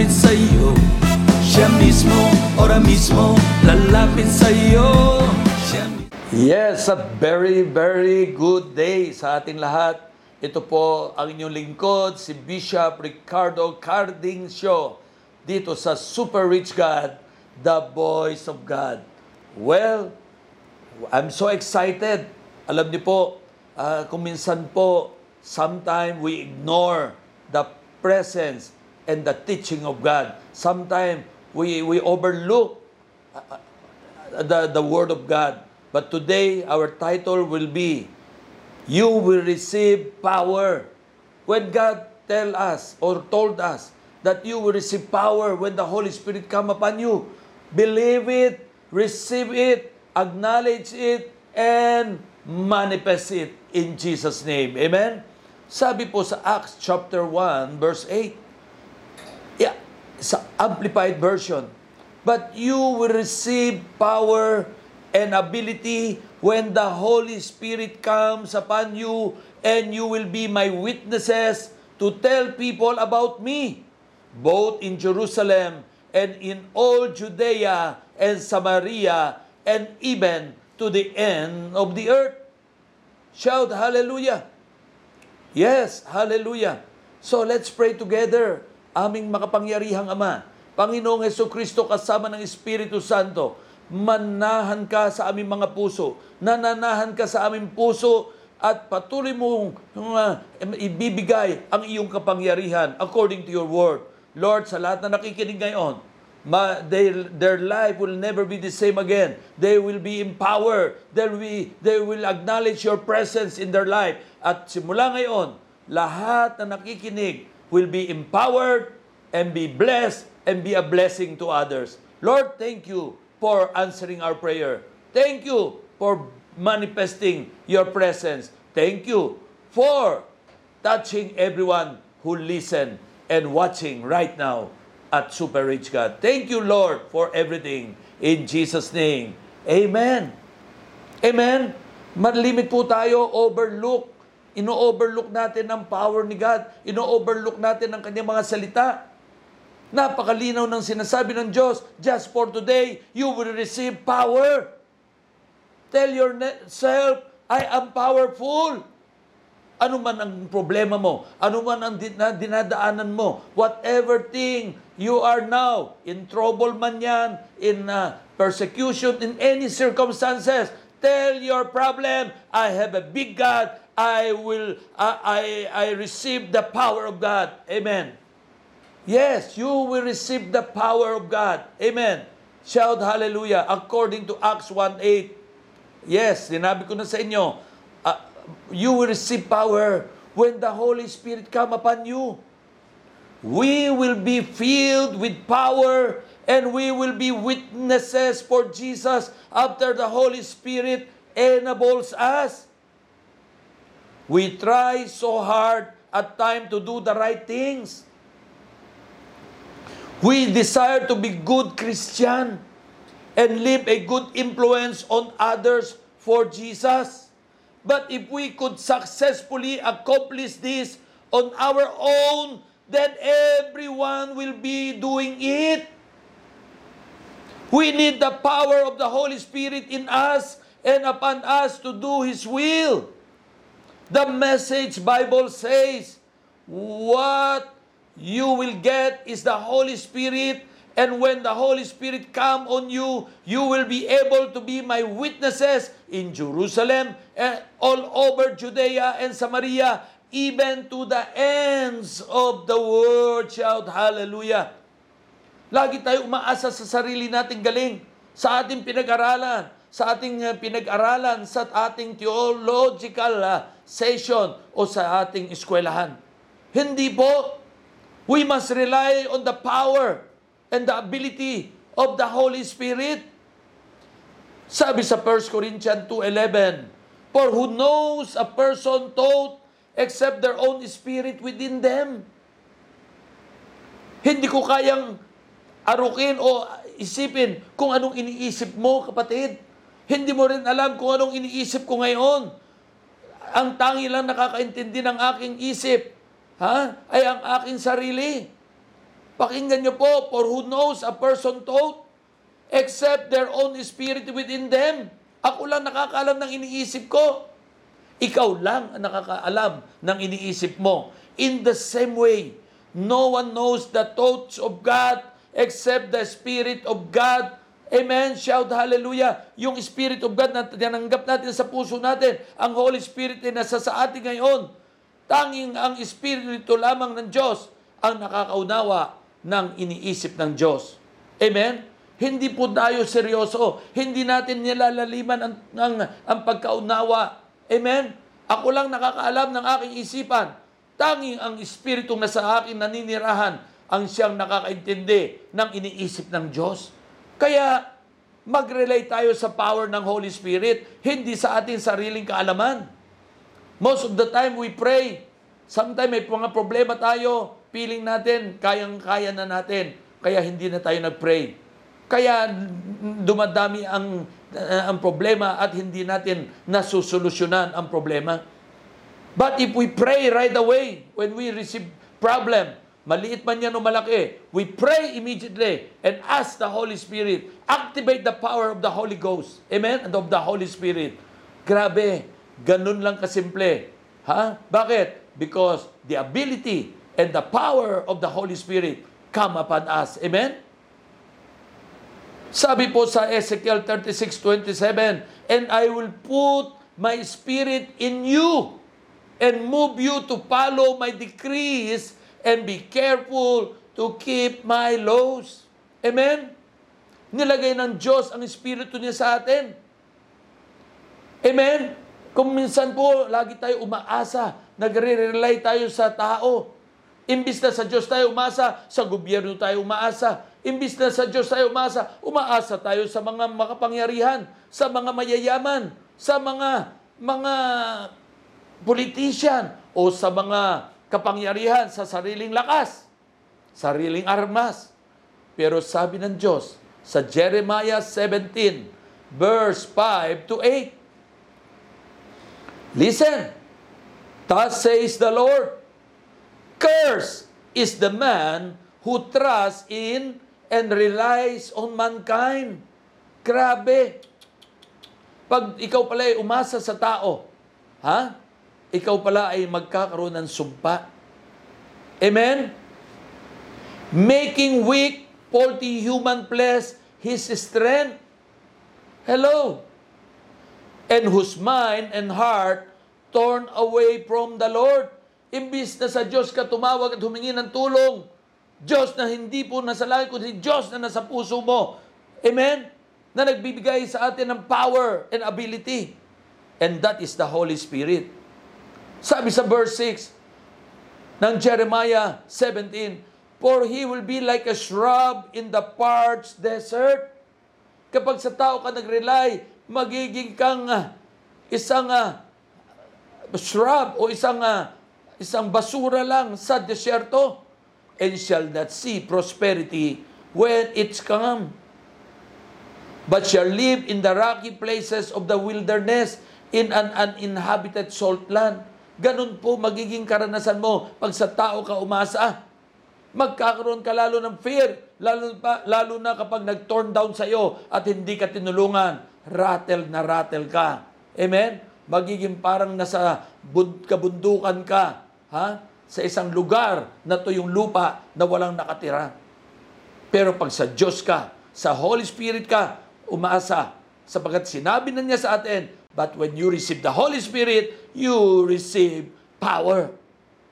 lalapit sa iyo Siya mismo, ora mismo lalapit sa iyo Siya mi- Yes, a very, very good day sa ating lahat. Ito po ang inyong lingkod, si Bishop Ricardo Carding Show, dito sa Super Rich God, the Voice of God. Well, I'm so excited. Alam niyo po, ah, kung minsan po, sometime we ignore the presence and the teaching of God. Sometimes we, we overlook the, the Word of God. But today, our title will be, You will receive power. When God tell us or told us that you will receive power when the Holy Spirit come upon you, believe it, receive it, acknowledge it, and manifest it in Jesus' name. Amen? Sabi po sa Acts chapter 1, verse 8, Yeah, sa amplified version. But you will receive power and ability when the Holy Spirit comes upon you and you will be my witnesses to tell people about me, both in Jerusalem and in all Judea and Samaria and even to the end of the earth. Shout hallelujah. Yes, hallelujah. So let's pray together. Aming makapangyarihang Ama, Panginoong Heso Kristo kasama ng Espiritu Santo, manahan ka sa aming mga puso, nananahan ka sa aming puso, at patuloy mong uh, ibibigay ang iyong kapangyarihan according to your word. Lord, sa lahat na nakikinig ngayon, ma, they, their life will never be the same again. They will be empowered. They will, be, they will acknowledge your presence in their life. At simula ngayon, lahat na nakikinig will be empowered and be blessed and be a blessing to others. Lord, thank you for answering our prayer. Thank you for manifesting your presence. Thank you for touching everyone who listen and watching right now at Super Rich God. Thank you, Lord, for everything. In Jesus' name, Amen. Amen. Malimit po tayo, overlook. Ino-overlook natin ang power ni God. Ino-overlook natin ang kanyang mga salita. Napakalinaw ng sinasabi ng Diyos, just for today, you will receive power. Tell yourself, I am powerful. Ano man ang problema mo, ano man ang din- na- dinadaanan mo, whatever thing you are now, in trouble man yan, in uh, persecution, in any circumstances, tell your problem, I have a big God, I will, uh, I, I receive the power of God. Amen. Yes, you will receive the power of God. Amen. Shout hallelujah. According to Acts 1.8. Yes, sinabi ko na sa inyo, uh, you will receive power when the Holy Spirit come upon you. We will be filled with power and we will be witnesses for Jesus after the Holy Spirit enables us. We try so hard at time to do the right things. We desire to be good Christian and leave a good influence on others for Jesus. But if we could successfully accomplish this on our own, then everyone will be doing it. We need the power of the Holy Spirit in us and upon us to do His will. The message Bible says, what you will get is the Holy Spirit and when the Holy Spirit come on you, you will be able to be my witnesses in Jerusalem and all over Judea and Samaria, even to the ends of the world. Shout hallelujah. Lagi tayo umaasa sa sarili nating galing, sa ating pinag-aralan, sa ating uh, pinag-aralan, sa ating theological uh, session o sa ating eskwelahan. Hindi po. We must rely on the power and the ability of the Holy Spirit. Sabi sa 1 Corinthians 2.11, For who knows a person thought except their own spirit within them? Hindi ko kayang arukin o isipin kung anong iniisip mo, kapatid. Hindi mo rin alam kung anong iniisip ko ngayon. ang tangi lang nakakaintindi ng aking isip, ha? Ay ang aking sarili. Pakinggan niyo po, for who knows a person thought, except their own spirit within them. Ako lang nakakaalam ng iniisip ko. Ikaw lang ang nakakaalam ng iniisip mo. In the same way, no one knows the thoughts of God except the Spirit of God. Amen. Shout hallelujah. Yung Spirit of God na tinanggap natin sa puso natin, ang Holy Spirit na nasa sa atin ngayon, tanging ang Espiritu lamang ng Diyos ang nakakaunawa ng iniisip ng Diyos. Amen? Hindi po tayo seryoso. Hindi natin nilalaliman ang, ang, ang pagkaunawa. Amen? Ako lang nakakaalam ng aking isipan. Tanging ang Espiritong nasa akin naninirahan ang siyang nakakaintindi ng iniisip ng Diyos. Kaya mag-relate tayo sa power ng Holy Spirit, hindi sa ating sariling kaalaman. Most of the time we pray. Sometimes may mga problema tayo, feeling natin, kayang-kaya na natin, kaya hindi na tayo nag-pray. Kaya dumadami ang uh, ang problema at hindi natin nasusolusyonan ang problema. But if we pray right away when we receive problem, maliit man yan o malaki, we pray immediately and ask the Holy Spirit, activate the power of the Holy Ghost. Amen? And of the Holy Spirit. Grabe, ganun lang kasimple. Ha? Bakit? Because the ability and the power of the Holy Spirit come upon us. Amen? Sabi po sa Ezekiel 36:27, And I will put my spirit in you and move you to follow my decrees and be careful to keep my laws. Amen? Nilagay ng Diyos ang Espiritu niya sa atin. Amen? Kung minsan po, lagi tayo umaasa, nagre-rely tayo sa tao. Imbis na sa Diyos tayo umasa, sa gobyerno tayo umaasa. Imbis na sa Diyos tayo umasa, umaasa tayo sa mga makapangyarihan, sa mga mayayaman, sa mga mga politician o sa mga kapangyarihan sa sariling lakas, sariling armas. Pero sabi ng Diyos sa Jeremiah 17 verse 5 to 8, Listen, thus says the Lord, Curse is the man who trusts in and relies on mankind. Grabe. Pag ikaw pala ay umasa sa tao, ha? Ikaw pala ay magkakaroon ng sumpa. Amen? Making weak, faulty human flesh his strength. Hello? And whose mind and heart torn away from the Lord. Imbis na sa Diyos ka tumawag at humingi ng tulong, Diyos na hindi po nasa langit, kundi Diyos na nasa puso mo. Amen? Na nagbibigay sa atin ng power and ability. And that is the Holy Spirit. Sabi sa verse 6 ng Jeremiah 17, For he will be like a shrub in the parched desert. Kapag sa tao ka nag-rely, magiging kang ah, isang ah, shrub o isang ah, isang basura lang sa desierto and shall not see prosperity when it's come but shall live in the rocky places of the wilderness in an uninhabited salt land. Ganun po magiging karanasan mo pag sa tao ka umasa. Magkakaroon ka lalo ng fear, lalo, pa, lalo na kapag nag-turn down sa iyo at hindi ka tinulungan. Rattle na rattle ka. Amen? Magiging parang nasa bund- kabundukan ka. Ha? Sa isang lugar na to yung lupa na walang nakatira. Pero pag sa Diyos ka, sa Holy Spirit ka, umaasa. Sapagat sinabi na niya sa atin, but when you receive the Holy Spirit, you receive power.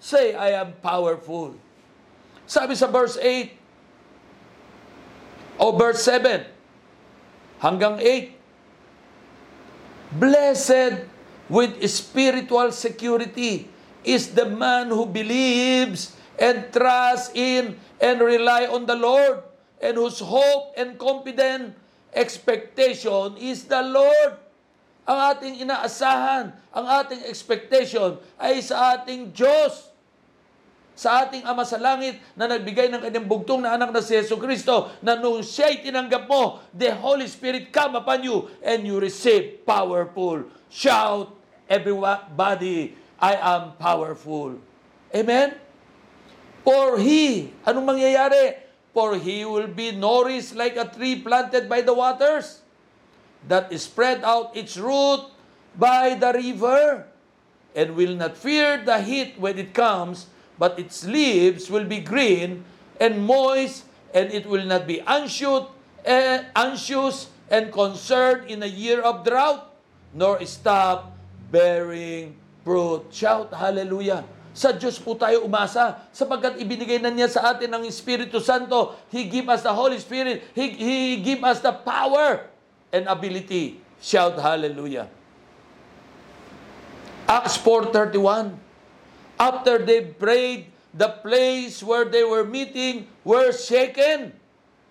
Say, I am powerful. Sabi sa verse 8, o verse 7, hanggang 8, Blessed with spiritual security is the man who believes and trusts in and rely on the Lord and whose hope and confident expectation is the Lord. Ang ating inaasahan, ang ating expectation ay sa ating Diyos. Sa ating Ama sa Langit na nagbigay ng kanyang bugtong na anak na si Yesu Kristo na nung siya'y tinanggap mo, the Holy Spirit come upon you and you receive powerful. Shout, everybody, I am powerful. Amen? For he, anong mangyayari? For he will be nourished like a tree planted by the waters that spread out its root by the river and will not fear the heat when it comes, but its leaves will be green and moist, and it will not be anxious, eh, anxious and concerned in a year of drought, nor stop bearing fruit. Shout hallelujah. Sa Diyos po tayo umasa sapagkat ibinigay na niya sa atin ang Espiritu Santo. He give us the Holy Spirit. He, He give us the power and ability. Shout hallelujah. Acts 4.31 After they prayed, the place where they were meeting were shaken,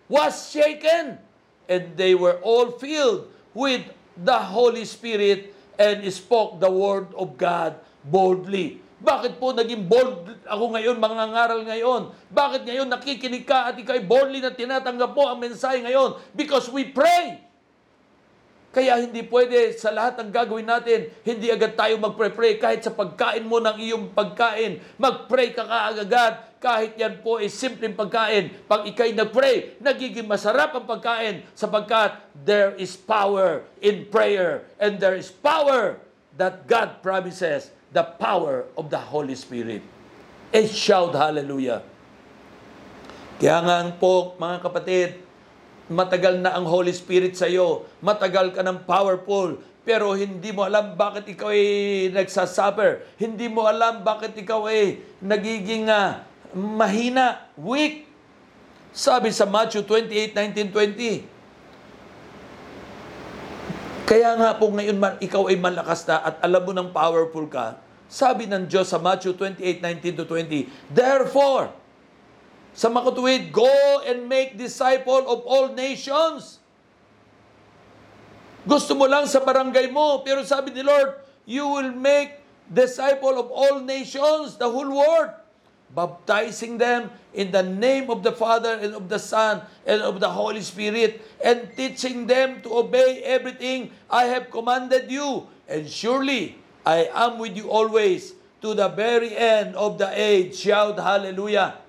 was shaken, and they were all filled with the Holy Spirit and spoke the word of God boldly. Bakit po naging bold ako ngayon, mga ngaral ngayon? Bakit ngayon nakikinig ka at ikay boldly na tinatanggap mo ang mensahe ngayon? Because we pray. Kaya hindi pwede sa lahat ng gagawin natin, hindi agad tayo magpre-pray. Kahit sa pagkain mo ng iyong pagkain, mag-pray ka kaagad. Kahit yan po ay simpleng pagkain. Pag ikay nag-pray, nagiging masarap ang pagkain sapagkat there is power in prayer. And there is power that God promises, the power of the Holy Spirit. And shout hallelujah. Kaya nga po, mga kapatid, matagal na ang Holy Spirit sa iyo, matagal ka ng powerful, pero hindi mo alam bakit ikaw ay nagsasuffer. Hindi mo alam bakit ikaw ay nagiging ah, mahina, weak. Sabi sa Matthew 28, 19, 20, kaya nga po ngayon man, ikaw ay malakas na at alam mo ng powerful ka. Sabi ng Diyos sa Matthew 28, 19 to 20, Therefore, sa makatuwid, go and make disciple of all nations. Gusto mo lang sa barangay mo, pero sabi ni Lord, you will make disciple of all nations, the whole world, baptizing them in the name of the Father and of the Son and of the Holy Spirit, and teaching them to obey everything I have commanded you. And surely I am with you always to the very end of the age. Shout hallelujah.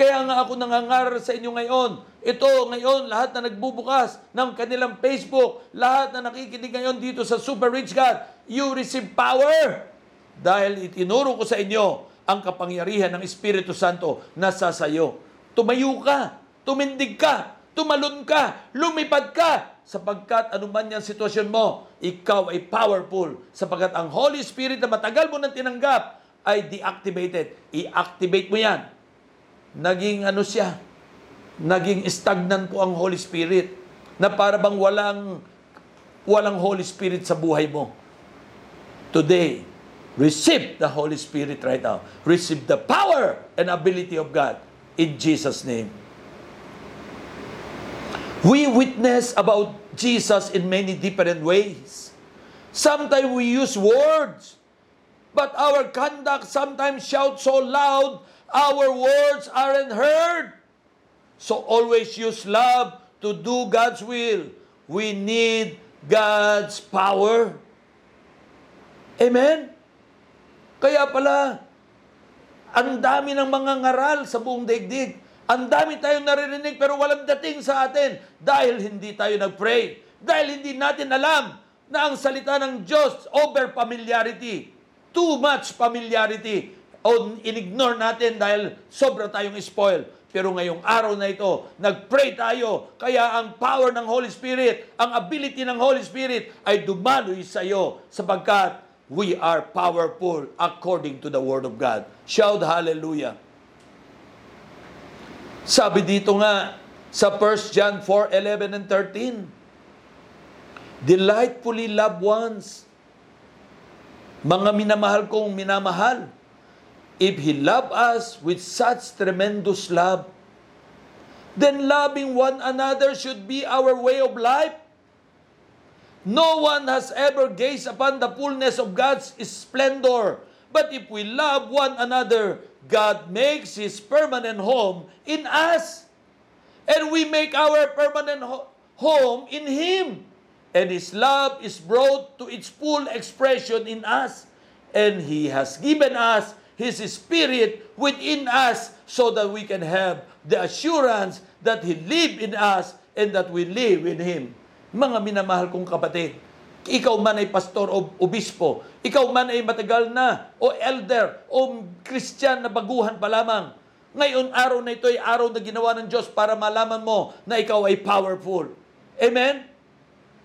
Kaya nga ako nangangaral sa inyo ngayon. Ito ngayon, lahat na nagbubukas ng kanilang Facebook, lahat na nakikinig ngayon dito sa Super Rich God, you receive power. Dahil itinuro ko sa inyo ang kapangyarihan ng Espiritu Santo na sa sayo. Tumayo ka, tumindig ka, tumalon ka, lumipad ka, sapagkat anuman yung sitwasyon mo, ikaw ay powerful, sapagkat ang Holy Spirit na matagal mo nang tinanggap ay deactivated. I-activate mo yan naging ano siya, naging stagnant po ang Holy Spirit na para bang walang walang Holy Spirit sa buhay mo. Today, receive the Holy Spirit right now. Receive the power and ability of God in Jesus name. We witness about Jesus in many different ways. Sometimes we use words, but our conduct sometimes shouts so loud our words aren't heard. So always use love to do God's will. We need God's power. Amen? Kaya pala, ang dami ng mga ngaral sa buong daigdig. Ang dami tayong naririnig pero walang dating sa atin dahil hindi tayo nag-pray. Dahil hindi natin alam na ang salita ng Diyos over familiarity. Too much familiarity o inignore natin dahil sobra tayong spoil. Pero ngayong araw na ito, nag-pray tayo. Kaya ang power ng Holy Spirit, ang ability ng Holy Spirit ay dumaloy sa iyo sapagkat we are powerful according to the Word of God. Shout hallelujah. Sabi dito nga sa 1 John 4, 11 and 13, Delightfully loved ones, mga minamahal kong minamahal, if He loved us with such tremendous love, then loving one another should be our way of life. No one has ever gazed upon the fullness of God's splendor. But if we love one another, God makes His permanent home in us. And we make our permanent ho- home in Him. and His love is brought to its full expression in us. And He has given us His Spirit within us so that we can have the assurance that He live in us and that we live in Him. Mga minamahal kong kapatid, ikaw man ay pastor o obispo, ikaw man ay matagal na o elder o Christian na baguhan pa lamang. Ngayon araw na ito ay araw na ginawa ng Diyos para malaman mo na ikaw ay powerful. Amen?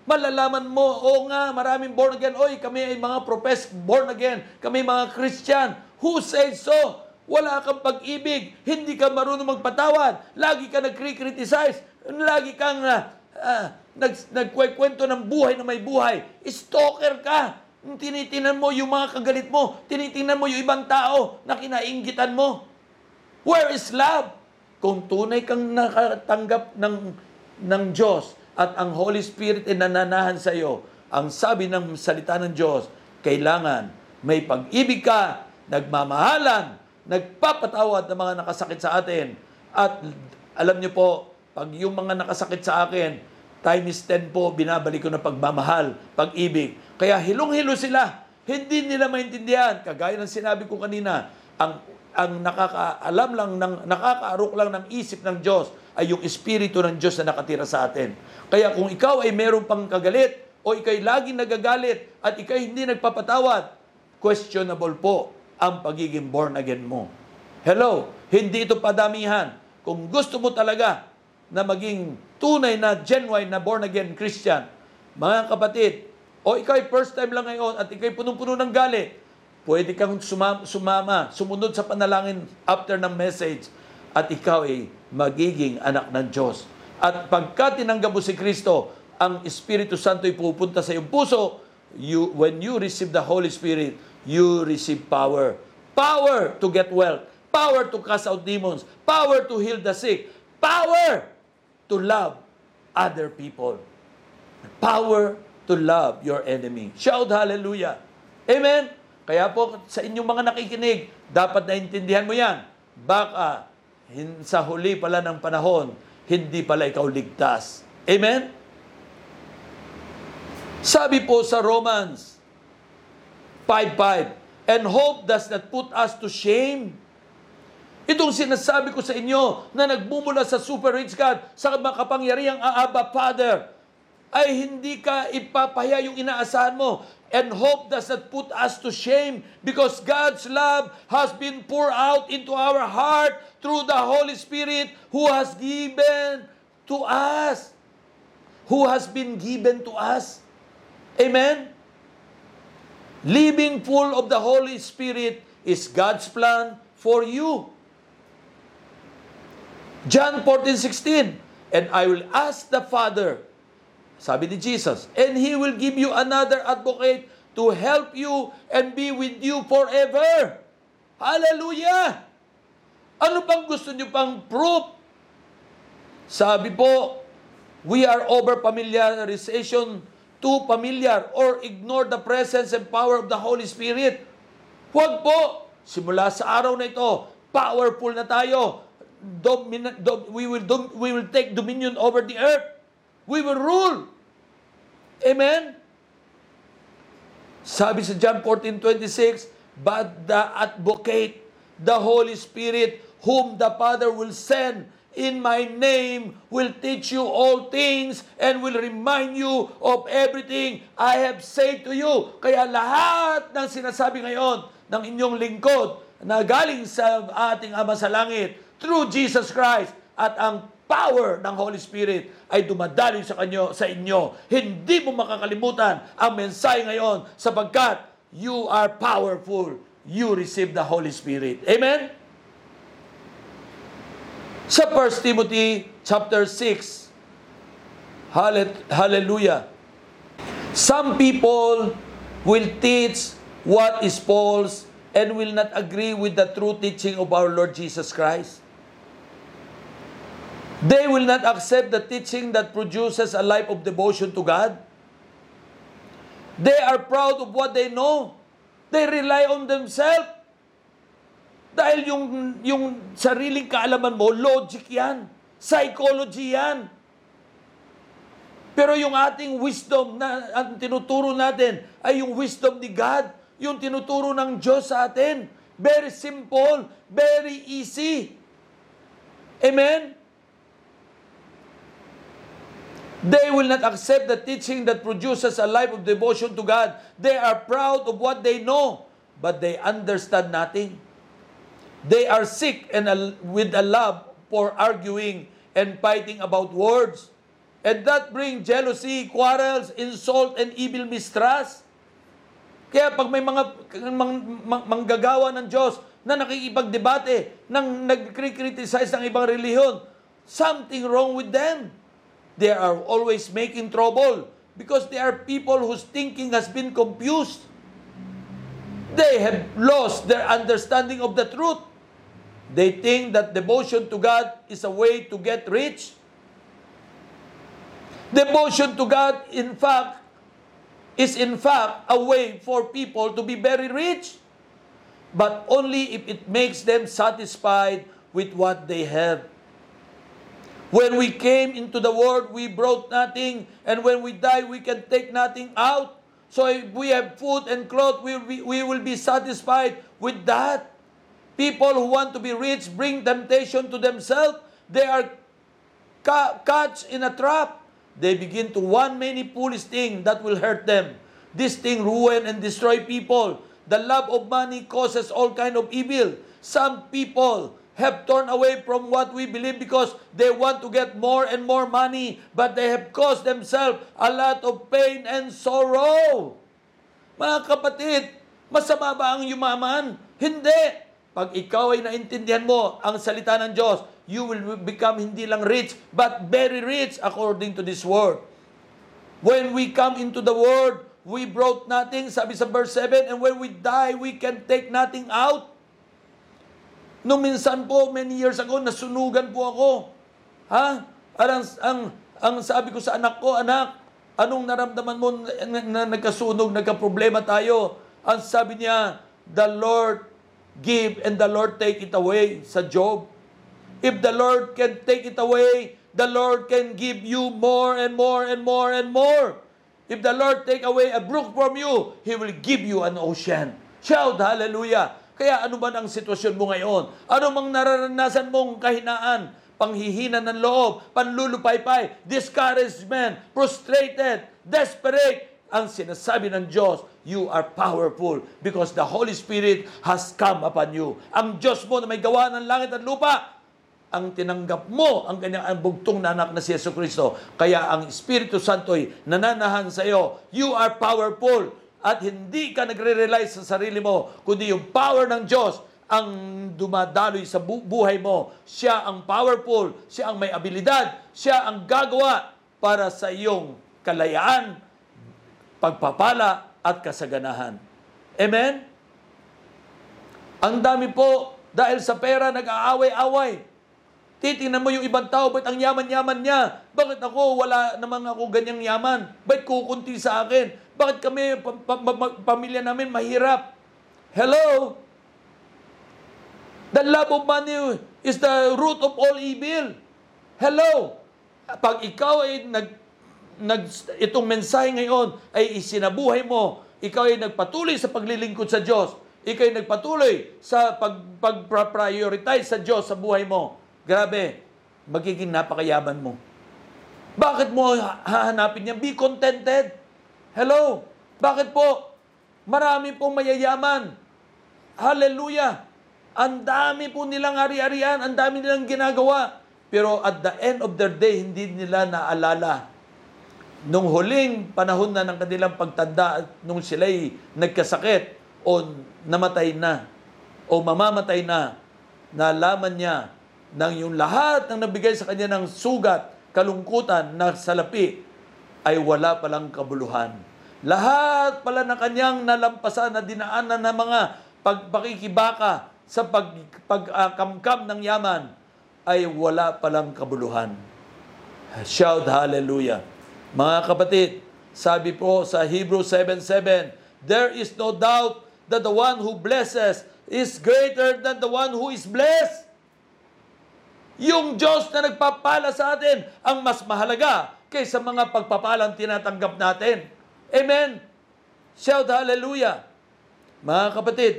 Malalaman mo, oo nga, maraming born again. Oy, kami ay mga professed born again. Kami mga Christian. Who says so? Wala kang pag-ibig. Hindi ka marunong magpatawad. Lagi ka nag-criticize. Lagi kang uh, uh, nag, nagkwekwento ng buhay na may buhay. Stalker ka. Tinitinan mo yung mga kagalit mo. Tinitingnan mo yung ibang tao na kinainggitan mo. Where is love? Kung tunay kang nakatanggap ng, ng Diyos at ang Holy Spirit ay nananahan sa iyo, ang sabi ng salita ng Diyos, kailangan may pag-ibig ka, nagmamahalan, nagpapatawad ng mga nakasakit sa atin. At alam niyo po, pag yung mga nakasakit sa akin, times 10 po, binabalik ko na pagmamahal, pag-ibig. Kaya hilong-hilo sila. Hindi nila maintindihan. Kagaya ng sinabi ko kanina, ang ang nakakaalam lang ng nakakaarok lang ng isip ng Diyos ay yung espiritu ng Diyos na nakatira sa atin. Kaya kung ikaw ay meron pang kagalit o ikay laging nagagalit at ikay hindi nagpapatawad, questionable po ang pagiging born again mo. Hello, hindi ito padamihan. Kung gusto mo talaga na maging tunay na genuine na born again Christian, mga kapatid, o ikaw ay first time lang ngayon at ikaw ay punong-puno ng galit, Pwede kang sumama, sumama, sumunod sa panalangin after ng message at ikaw ay magiging anak ng Diyos. At pagka tinanggap mo si Kristo, ang Espiritu Santo ay pupunta sa iyong puso, you, when you receive the Holy Spirit, you receive power. Power to get wealth. Power to cast out demons. Power to heal the sick. Power to love other people. Power to love your enemy. Shout hallelujah. Amen. Kaya po sa inyong mga nakikinig, dapat naintindihan mo yan. Baka sa huli pala ng panahon, hindi pala ikaw ligtas. Amen? Sabi po sa Romans 5.5, And hope does not put us to shame. Itong sinasabi ko sa inyo na nagbumula sa super rich God, sa makapangyarihang Aaba Father, ay hindi ka ipapahiya yung inaasahan mo. And hope does not put us to shame because God's love has been poured out into our heart through the Holy Spirit who has given to us. Who has been given to us. Amen? Living full of the Holy Spirit is God's plan for you. John 14:16 And I will ask the Father sabi ni Jesus, and He will give you another advocate to help you and be with you forever. Hallelujah! Ano pang gusto niyo pang proof? Sabi po, we are over familiarization too familiar or ignore the presence and power of the Holy Spirit. Huwag po. Simula sa araw na ito, powerful na tayo. Domin- dom- we, will dom- we will take dominion over the earth. We will rule. Amen? Sabi sa John 14:26, But the advocate, the Holy Spirit, whom the Father will send in my name, will teach you all things and will remind you of everything I have said to you. Kaya lahat ng sinasabi ngayon ng inyong lingkod na galing sa ating Ama sa Langit through Jesus Christ at ang power ng Holy Spirit ay dumadaloy sa kanyo sa inyo. Hindi mo makakalimutan ang mensahe ngayon sapagkat you are powerful. You receive the Holy Spirit. Amen? Sa 1 Timothy chapter 6, Hallelujah. Some people will teach what is false and will not agree with the true teaching of our Lord Jesus Christ. They will not accept the teaching that produces a life of devotion to God. They are proud of what they know. They rely on themselves. Dahil yung, yung sariling kaalaman mo, logic yan. Psychology yan. Pero yung ating wisdom na ang tinuturo natin ay yung wisdom ni God, yung tinuturo ng Diyos sa atin. Very simple, very easy. Amen? They will not accept the teaching that produces a life of devotion to God. They are proud of what they know, but they understand nothing. They are sick and with a love for arguing and fighting about words. And that bring jealousy, quarrels, insult, and evil mistrust. Kaya pag may mga mang, mang- manggagawa ng Diyos na nakikipagdebate, nang nag-criticize ng ibang reliyon, something wrong with them. They are always making trouble because they are people whose thinking has been confused. They have lost their understanding of the truth. They think that devotion to God is a way to get rich. Devotion to God, in fact, is in fact a way for people to be very rich, but only if it makes them satisfied with what they have. When we came into the world, we brought nothing, and when we die, we can take nothing out. So if we have food and clothes, we will be, we will be satisfied with that. People who want to be rich bring temptation to themselves. They are ca- catch in a trap. They begin to want many foolish things that will hurt them. This thing ruin and destroy people. The love of money causes all kind of evil. Some people have turned away from what we believe because they want to get more and more money, but they have caused themselves a lot of pain and sorrow. Mga kapatid, masama ba ang yumaman? Hindi. Pag ikaw ay naintindihan mo ang salita ng Diyos, you will become hindi lang rich, but very rich according to this word. When we come into the word, we brought nothing, sabi sa verse 7, and when we die, we can take nothing out. Nung minsan po, many years ago, nasunugan po ako. Ha? Ang, ang, ang sabi ko sa anak ko, anak, anong naramdaman mo na, na, na nagkasunog, nagka-problema tayo? Ang sabi niya, the Lord give and the Lord take it away sa Job. If the Lord can take it away, the Lord can give you more and more and more and more. If the Lord take away a brook from you, He will give you an ocean. Shout hallelujah. Kaya ano ba ang sitwasyon mo ngayon? Ano mang nararanasan mong kahinaan? Panghihina ng loob, panlulupaypay, discouragement, frustrated, desperate. Ang sinasabi ng Diyos, you are powerful because the Holy Spirit has come upon you. Ang Diyos mo na may gawa ng langit at lupa, ang tinanggap mo ang kanyang ang bugtong na anak na si Yesu Kristo. Kaya ang Espiritu Santo ay nananahan sa iyo. You are powerful at hindi ka nagre-rely sa sarili mo, kundi yung power ng Diyos ang dumadaloy sa bu- buhay mo. Siya ang powerful, siya ang may abilidad, siya ang gagawa para sa iyong kalayaan, pagpapala at kasaganahan. Amen? Ang dami po, dahil sa pera, nag-aaway-away. Titingnan mo yung ibang tao, ba't ang yaman-yaman niya? Bakit ako, wala naman ako ganyang yaman? Ba't kukunti sa akin? Bakit kami, pa- pa- pa- pamilya namin, mahirap? Hello? The love of money is the root of all evil. Hello? Pag ikaw ay nag, nag itong mensahe ngayon ay isinabuhay mo, ikaw ay nagpatuloy sa paglilingkod sa Diyos, ikaw ay nagpatuloy sa pag, pag-prioritize sa Diyos sa buhay mo, grabe, magiging napakayaman mo. Bakit mo hahanapin yan? Be contented. Hello? Bakit po? Marami pong mayayaman. Hallelujah! Ang dami po nilang ari-arian, ang dami nilang ginagawa. Pero at the end of their day, hindi nila naalala. Nung huling panahon na ng kanilang pagtanda, at nung sila'y nagkasakit o namatay na o mamamatay na, nalaman niya nang yung lahat ng nabigay sa kanya ng sugat, kalungkutan na salapi, ay wala palang kabuluhan. Lahat pala ng kanyang nalampasan na dinaanan ng mga pagpakikibaka sa pag, pagkamkam ng yaman ay wala palang kabuluhan. Shout hallelujah. Mga kapatid, sabi po sa Hebrews 7.7, There is no doubt that the one who blesses is greater than the one who is blessed. Yung Diyos na nagpapala sa atin ang mas mahalaga kaysa mga pagpapalang tinatanggap natin. Amen? Shout hallelujah. Mga kapatid,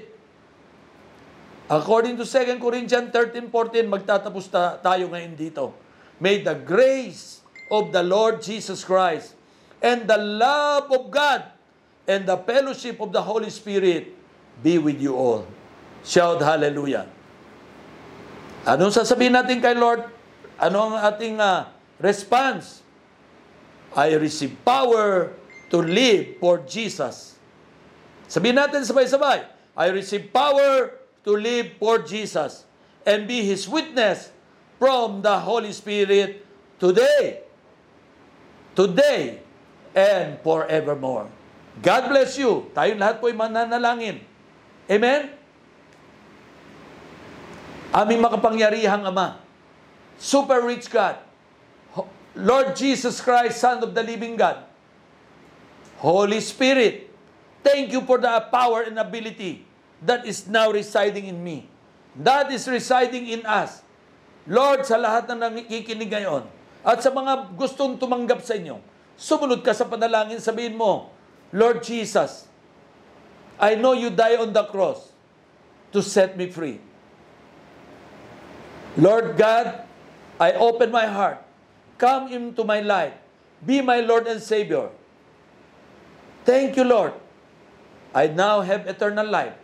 according to 2 Corinthians 13.14, magtatapos ta- tayo ngayon dito. May the grace of the Lord Jesus Christ and the love of God and the fellowship of the Holy Spirit be with you all. Shout hallelujah. Anong sasabihin natin kay Lord? Ano ang ating ah, response? I receive power to live for Jesus. Sabihin natin sabay-sabay, I receive power to live for Jesus and be His witness from the Holy Spirit today, today, and forevermore. God bless you. Tayong lahat po ay mananalangin. Amen? Aming makapangyarihang Ama, super rich God, Lord Jesus Christ, Son of the living God, Holy Spirit, thank you for the power and ability that is now residing in me. That is residing in us. Lord, sa lahat na nakikinig ngayon, at sa mga gustong tumanggap sa inyo, sumunod ka sa panalangin, sabihin mo, Lord Jesus, I know you die on the cross to set me free. Lord God, I open my heart. Come into my life. Be my Lord and Savior. Thank you, Lord. I now have eternal life.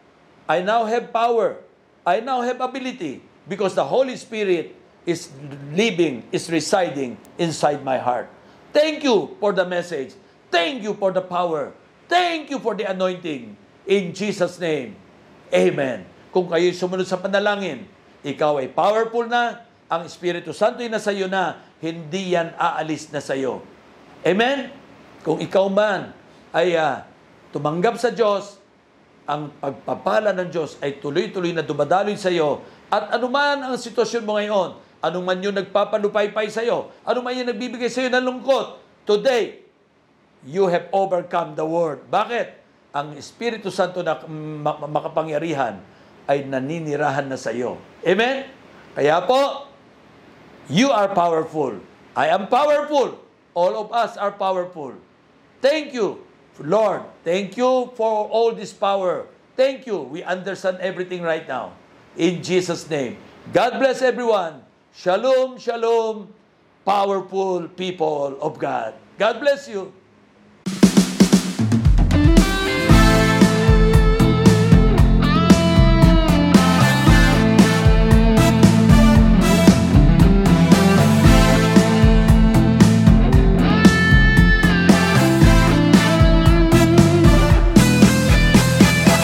I now have power. I now have ability because the Holy Spirit is living, is residing inside my heart. Thank you for the message. Thank you for the power. Thank you for the anointing. In Jesus' name, Amen. Kung kayo sumunod sa panalangin, ikaw ay powerful na, ang Espiritu Santo ay nasa iyo na, hindi yan aalis na sa iyo. Amen? Kung ikaw man ay ah, tumanggap sa Diyos, ang pagpapala ng Diyos ay tuloy-tuloy na dumadaloy sa iyo. At anuman ang sitwasyon mo ngayon, anuman yung nagpapalupaypay sa iyo, anuman yung nagbibigay sa iyo ng lungkot, today, you have overcome the world. Bakit? Ang Espiritu Santo na ma- ma- makapangyarihan ay naninirahan na sa iyo. Amen? Kaya po, you are powerful. I am powerful. All of us are powerful. Thank you, Lord. Thank you for all this power. Thank you. We understand everything right now. In Jesus' name. God bless everyone. Shalom, shalom, powerful people of God. God bless you.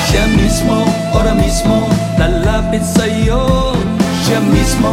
Siya mismo, ora mismo, lalapit sa'yo Siya mismo,